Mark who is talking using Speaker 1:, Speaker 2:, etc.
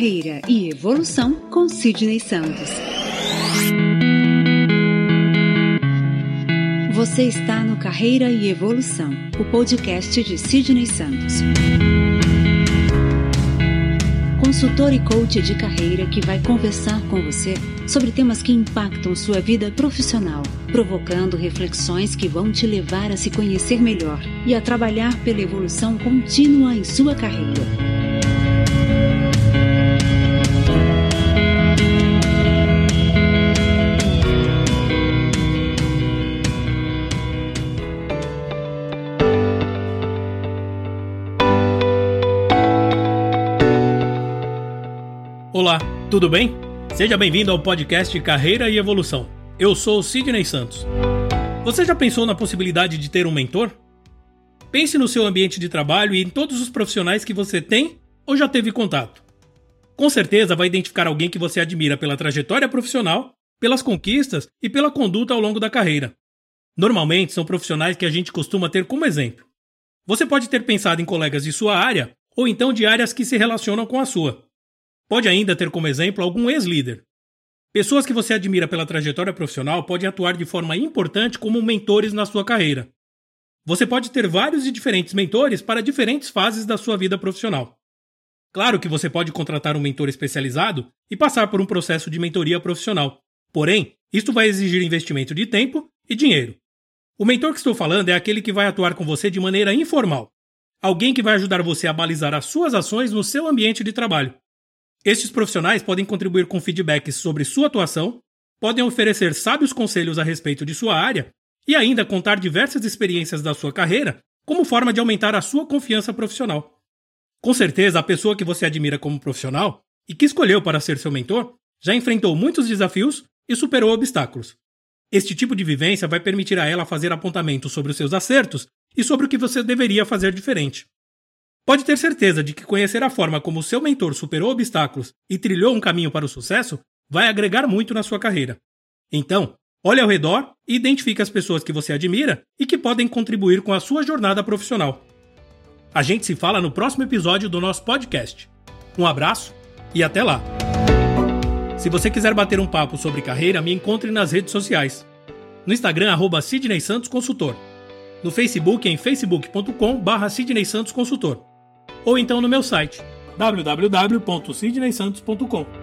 Speaker 1: Carreira e Evolução com Sidney Santos. Você está no Carreira e Evolução, o podcast de Sidney Santos. Consultor e coach de carreira que vai conversar com você sobre temas que impactam sua vida profissional, provocando reflexões que vão te levar a se conhecer melhor e a trabalhar pela evolução contínua em sua carreira.
Speaker 2: Olá, tudo bem? Seja bem-vindo ao podcast Carreira e Evolução. Eu sou Sidney Santos. Você já pensou na possibilidade de ter um mentor? Pense no seu ambiente de trabalho e em todos os profissionais que você tem ou já teve contato. Com certeza vai identificar alguém que você admira pela trajetória profissional, pelas conquistas e pela conduta ao longo da carreira. Normalmente são profissionais que a gente costuma ter como exemplo. Você pode ter pensado em colegas de sua área ou então de áreas que se relacionam com a sua. Pode ainda ter como exemplo algum ex-líder. Pessoas que você admira pela trajetória profissional podem atuar de forma importante como mentores na sua carreira. Você pode ter vários e diferentes mentores para diferentes fases da sua vida profissional. Claro que você pode contratar um mentor especializado e passar por um processo de mentoria profissional. Porém, isto vai exigir investimento de tempo e dinheiro. O mentor que estou falando é aquele que vai atuar com você de maneira informal. Alguém que vai ajudar você a balizar as suas ações no seu ambiente de trabalho. Estes profissionais podem contribuir com feedbacks sobre sua atuação, podem oferecer sábios conselhos a respeito de sua área e ainda contar diversas experiências da sua carreira como forma de aumentar a sua confiança profissional. Com certeza, a pessoa que você admira como profissional e que escolheu para ser seu mentor já enfrentou muitos desafios e superou obstáculos. Este tipo de vivência vai permitir a ela fazer apontamentos sobre os seus acertos e sobre o que você deveria fazer diferente. Pode ter certeza de que conhecer a forma como seu mentor superou obstáculos e trilhou um caminho para o sucesso vai agregar muito na sua carreira. Então, olhe ao redor e identifique as pessoas que você admira e que podem contribuir com a sua jornada profissional. A gente se fala no próximo episódio do nosso podcast. Um abraço e até lá! Se você quiser bater um papo sobre carreira, me encontre nas redes sociais. No Instagram, arroba Sidney Santos Consultor. No Facebook, em facebook.com barra Sidney Santos Consultor ou então no meu site www.sidneysantos.com.